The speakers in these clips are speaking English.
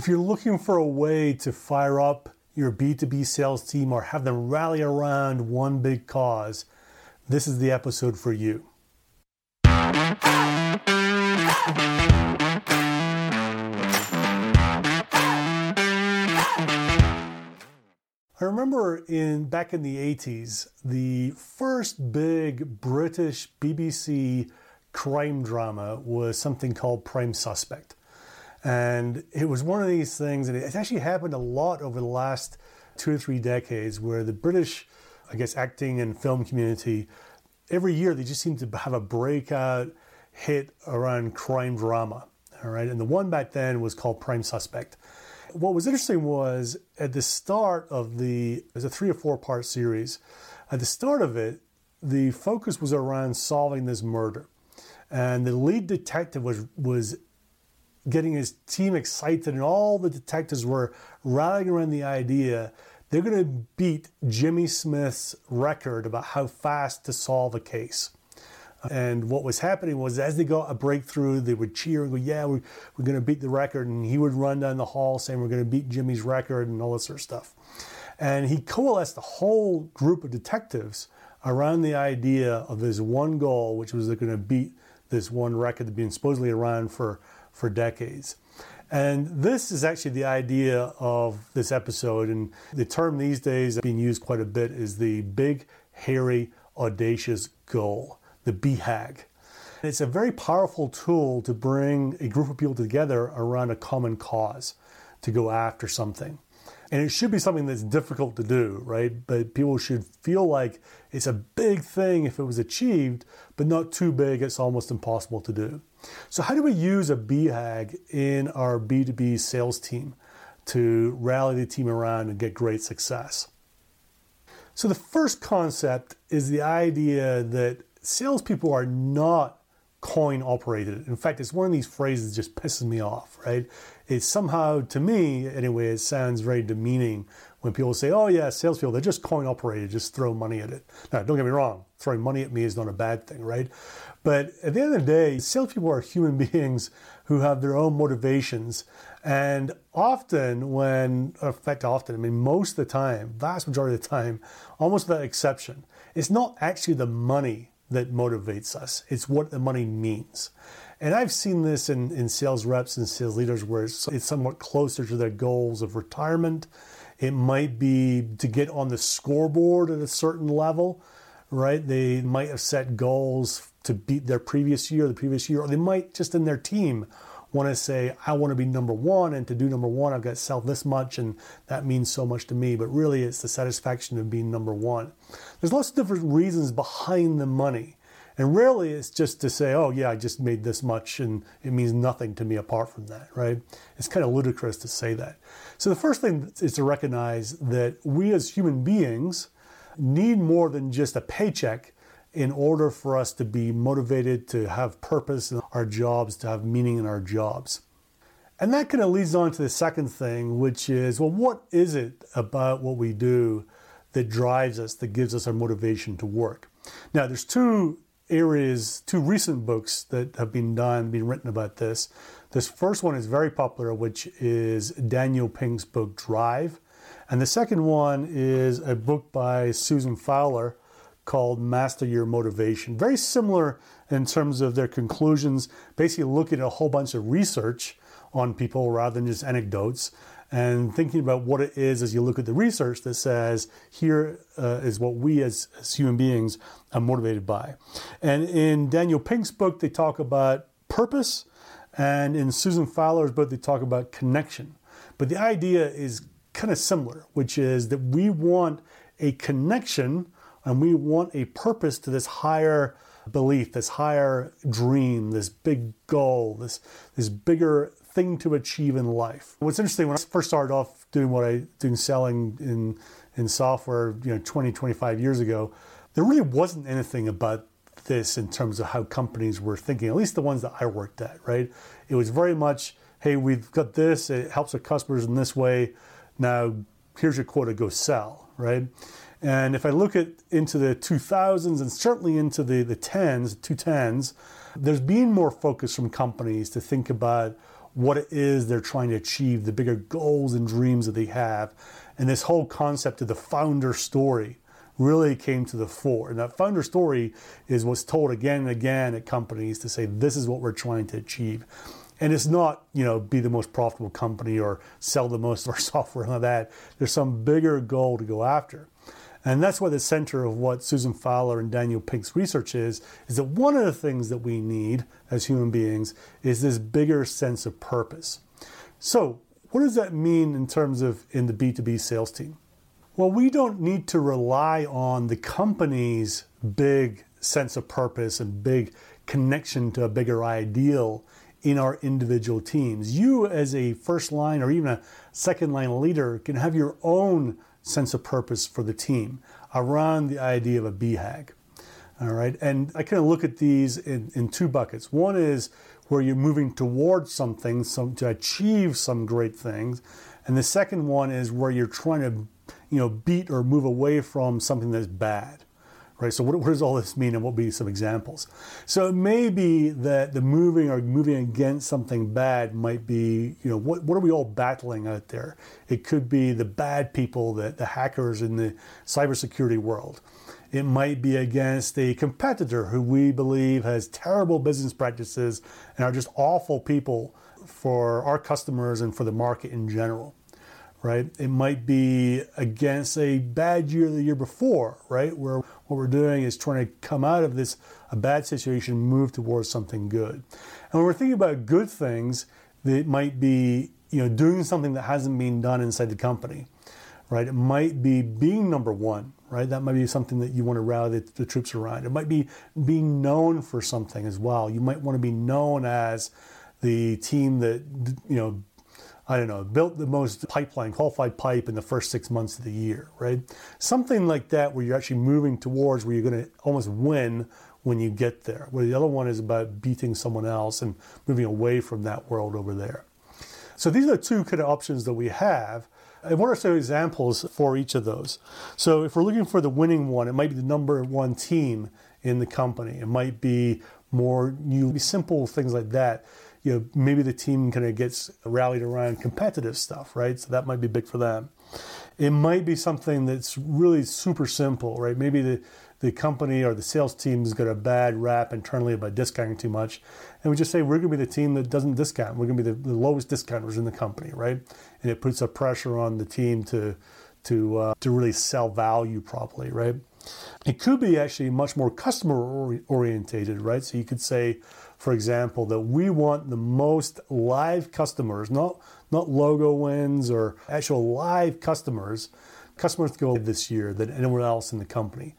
If you're looking for a way to fire up your B2B sales team or have them rally around one big cause, this is the episode for you. I remember in back in the 80s, the first big British BBC crime drama was something called Prime Suspect. And it was one of these things, and it's actually happened a lot over the last two or three decades where the British, I guess, acting and film community, every year they just seem to have a breakout hit around crime drama. All right. And the one back then was called Prime Suspect. What was interesting was at the start of the, it was a three or four part series. At the start of it, the focus was around solving this murder. And the lead detective was, was getting his team excited, and all the detectives were rallying around the idea they're going to beat Jimmy Smith's record about how fast to solve a case. And what was happening was as they got a breakthrough, they would cheer and go, Yeah, we're, we're going to beat the record. And he would run down the hall saying, We're going to beat Jimmy's record and all this sort of stuff. And he coalesced a whole group of detectives around the idea of this one goal, which was they're going to beat this one record that had been supposedly around for for decades. And this is actually the idea of this episode. And the term these days being used quite a bit is the big, hairy, audacious goal, the BHAG. It's a very powerful tool to bring a group of people together around a common cause to go after something. And it should be something that's difficult to do, right? But people should feel like it's a big thing if it was achieved, but not too big, it's almost impossible to do. So, how do we use a BHAG in our B2B sales team to rally the team around and get great success? So, the first concept is the idea that salespeople are not coin operated. In fact, it's one of these phrases that just pisses me off, right? It's somehow, to me anyway, it sounds very demeaning when people say, oh, yeah, salespeople, they're just coin operated, just throw money at it. Now, don't get me wrong, throwing money at me is not a bad thing, right? But at the end of the day, salespeople are human beings who have their own motivations. And often, when, in fact, often, I mean, most of the time, vast majority of the time, almost without exception, it's not actually the money that motivates us, it's what the money means. And I've seen this in, in sales reps and sales leaders where it's, it's somewhat closer to their goals of retirement. It might be to get on the scoreboard at a certain level, right? They might have set goals to beat their previous year, the previous year, or they might just in their team want to say, I want to be number one, and to do number one, I've got to sell this much, and that means so much to me. But really, it's the satisfaction of being number one. There's lots of different reasons behind the money. And rarely it's just to say, oh, yeah, I just made this much and it means nothing to me apart from that, right? It's kind of ludicrous to say that. So the first thing is to recognize that we as human beings need more than just a paycheck in order for us to be motivated, to have purpose in our jobs, to have meaning in our jobs. And that kind of leads on to the second thing, which is well, what is it about what we do that drives us, that gives us our motivation to work? Now, there's two areas, two recent books that have been done, been written about this. This first one is very popular, which is Daniel Pink's book Drive. And the second one is a book by Susan Fowler called Master Your Motivation. Very similar in terms of their conclusions, basically looking at a whole bunch of research on people rather than just anecdotes and thinking about what it is as you look at the research that says here uh, is what we as, as human beings are motivated by. And in Daniel Pink's book, they talk about purpose, and in Susan Fowler's book, they talk about connection. But the idea is kind of similar, which is that we want a connection and we want a purpose to this higher belief, this higher dream, this big goal, this this bigger thing to achieve in life. What's interesting when I first started off doing what I doing selling in in software, you know, 20, 25 years ago, there really wasn't anything about this in terms of how companies were thinking, at least the ones that I worked at, right? It was very much, hey, we've got this, it helps our customers in this way. Now here's your quota, go sell, right? And if I look at into the 2000s and certainly into the, the 10s, 210s, there's been more focus from companies to think about what it is they're trying to achieve, the bigger goals and dreams that they have. And this whole concept of the founder story really came to the fore. And that founder story is what's told again and again at companies to say, this is what we're trying to achieve. And it's not, you know, be the most profitable company or sell the most of our software and all that. There's some bigger goal to go after. And that's what the center of what Susan Fowler and Daniel Pink's research is, is that one of the things that we need as human beings is this bigger sense of purpose. So what does that mean in terms of in the B2B sales team? Well, we don't need to rely on the company's big sense of purpose and big connection to a bigger ideal in our individual teams. You, as a first line or even a second line leader, can have your own sense of purpose for the team around the idea of a BHAG. All right, and I kind of look at these in, in two buckets. One is where you're moving towards something some, to achieve some great things, and the second one is where you're trying to, you know, beat or move away from something that's bad right? So what, what, does all this mean and what would be some examples? So it may be that the moving or moving against something bad might be, you know, what, what are we all battling out there? It could be the bad people, the, the hackers in the cybersecurity world. It might be against a competitor who we believe has terrible business practices and are just awful people for our customers and for the market in general right? It might be against a bad year the year before, right? Where what we're doing is trying to come out of this a bad situation, move towards something good. And when we're thinking about good things, it might be you know doing something that hasn't been done inside the company, right? It might be being number one, right? That might be something that you want to rally the, the troops around. It might be being known for something as well. You might want to be known as the team that you know I don't know, built the most pipeline, qualified pipe in the first six months of the year, right? Something like that where you're actually moving towards where you're going to almost win when you get there. Where the other one is about beating someone else and moving away from that world over there. So these are the two kind of options that we have. And what are some examples for each of those? So if we're looking for the winning one, it might be the number one team in the company. It might be more new, simple things like that you know, maybe the team kind of gets rallied around competitive stuff, right? So that might be big for them. It might be something that's really super simple, right? Maybe the, the company or the sales team has got a bad rap internally about discounting too much. And we just say, we're going to be the team that doesn't discount. We're going to be the, the lowest discounters in the company, right? And it puts a pressure on the team to, to, uh, to really sell value properly, right? It could be actually much more customer orientated, right? So you could say, for example, that we want the most live customers, not, not logo wins or actual live customers, customers to go this year than anyone else in the company.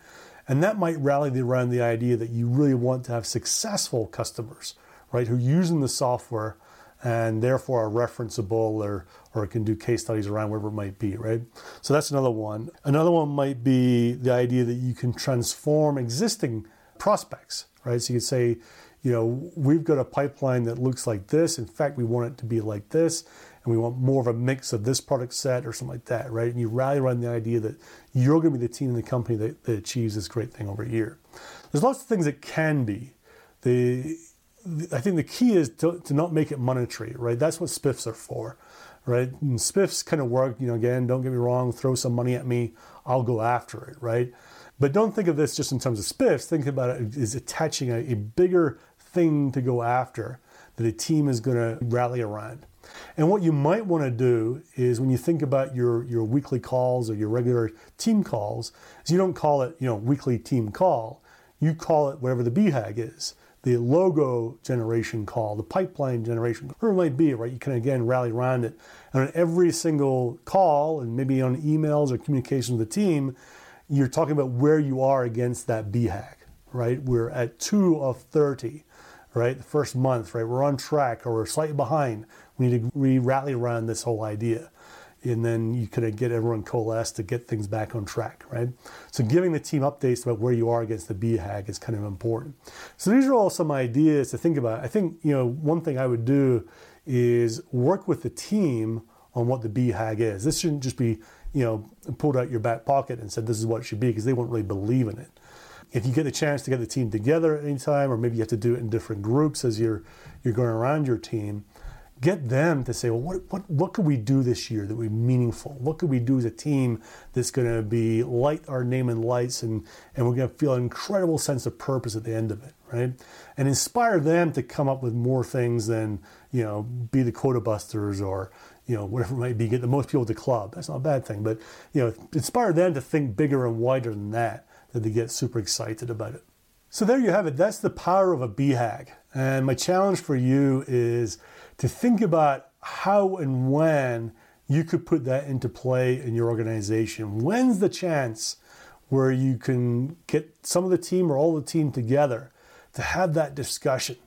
And that might rally around the idea that you really want to have successful customers, right, who are using the software and therefore are referenceable or, or can do case studies around wherever it might be, right? So that's another one. Another one might be the idea that you can transform existing prospects, right? So you could say, you know, we've got a pipeline that looks like this. In fact, we want it to be like this, and we want more of a mix of this product set or something like that, right? And you rally around the idea that you're going to be the team in the company that, that achieves this great thing over here. There's lots of things that can be. The, the I think the key is to, to not make it monetary, right? That's what spiffs are for, right? And spiffs kind of work, you know, again, don't get me wrong, throw some money at me, I'll go after it, right? But don't think of this just in terms of spiffs. Think about it as attaching a, a bigger thing to go after that a team is going to rally around. And what you might want to do is when you think about your, your weekly calls or your regular team calls, is you don't call it, you know, weekly team call. You call it whatever the BHAG is the logo generation call, the pipeline generation, whatever it might be, right? You can again rally around it. And on every single call, and maybe on emails or communication with the team, you're talking about where you are against that BHAG, right? We're at two of 30, right? The first month, right? We're on track or we're slightly behind. We need to re rally around this whole idea and then you of get everyone coalesced to get things back on track, right? So giving the team updates about where you are against the BHAG is kind of important. So these are all some ideas to think about. I think, you know, one thing I would do is work with the team on what the BHAG is. This shouldn't just be, you know, pulled out your back pocket and said this is what it should be because they won't really believe in it. If you get the chance to get the team together at any time, or maybe you have to do it in different groups as you're you're going around your team, get them to say, well, what, what, what could we do this year that would be meaningful? What could we do as a team that's going to be light our name in lights and, and we're going to feel an incredible sense of purpose at the end of it, right? And inspire them to come up with more things than, you know, be the quota busters or, you know, whatever it might be, get the most people the club. That's not a bad thing, but, you know, inspire them to think bigger and wider than that, that they get super excited about it. So there you have it. That's the power of a BHAG. And my challenge for you is to think about how and when you could put that into play in your organization. When's the chance where you can get some of the team or all the team together to have that discussion,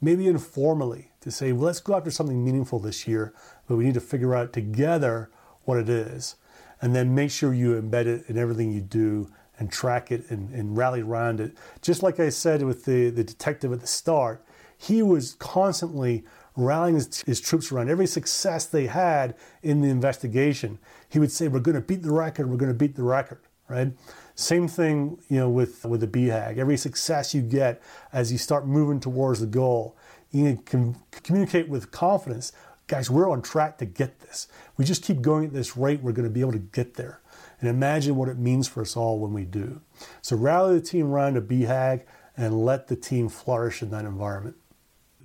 maybe informally, to say, well, let's go after something meaningful this year, but we need to figure out together what it is. And then make sure you embed it in everything you do and track it and, and rally around it. Just like I said with the, the detective at the start, he was constantly rallying his, his, troops around every success they had in the investigation. He would say, "We're going to beat the record. We're going to beat the record." Right. Same thing, you know, with with the BHAG. Every success you get as you start moving towards the goal, you can communicate with confidence. Guys, we're on track to get this. We just keep going at this rate, we're going to be able to get there. And imagine what it means for us all when we do. So rally the team around a BHAG and let the team flourish in that environment.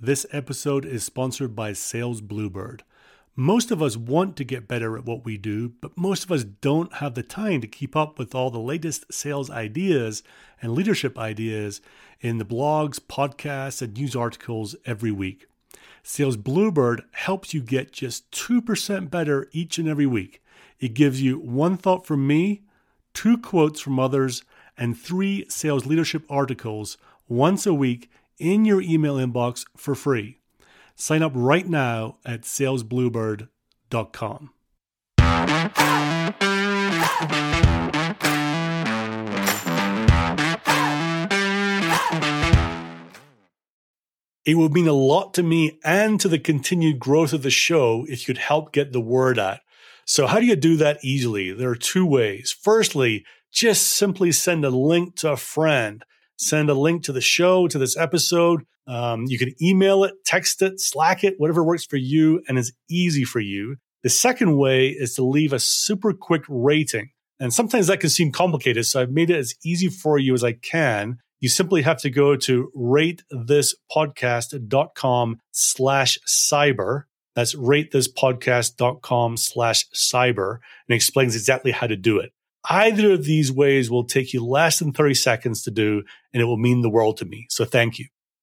This episode is sponsored by Sales Bluebird. Most of us want to get better at what we do, but most of us don't have the time to keep up with all the latest sales ideas and leadership ideas in the blogs, podcasts, and news articles every week. Sales Bluebird helps you get just 2% better each and every week. It gives you one thought from me, two quotes from others, and three sales leadership articles once a week in your email inbox for free. Sign up right now at salesbluebird.com. It would mean a lot to me and to the continued growth of the show if you'd help get the word out. So, how do you do that easily? There are two ways. Firstly, just simply send a link to a friend send a link to the show, to this episode. Um, you can email it, text it, Slack it, whatever works for you and is easy for you. The second way is to leave a super quick rating. And sometimes that can seem complicated. So I've made it as easy for you as I can. You simply have to go to ratethispodcast.com slash cyber. That's ratethispodcast.com slash cyber and explains exactly how to do it. Either of these ways will take you less than 30 seconds to do, and it will mean the world to me. So thank you.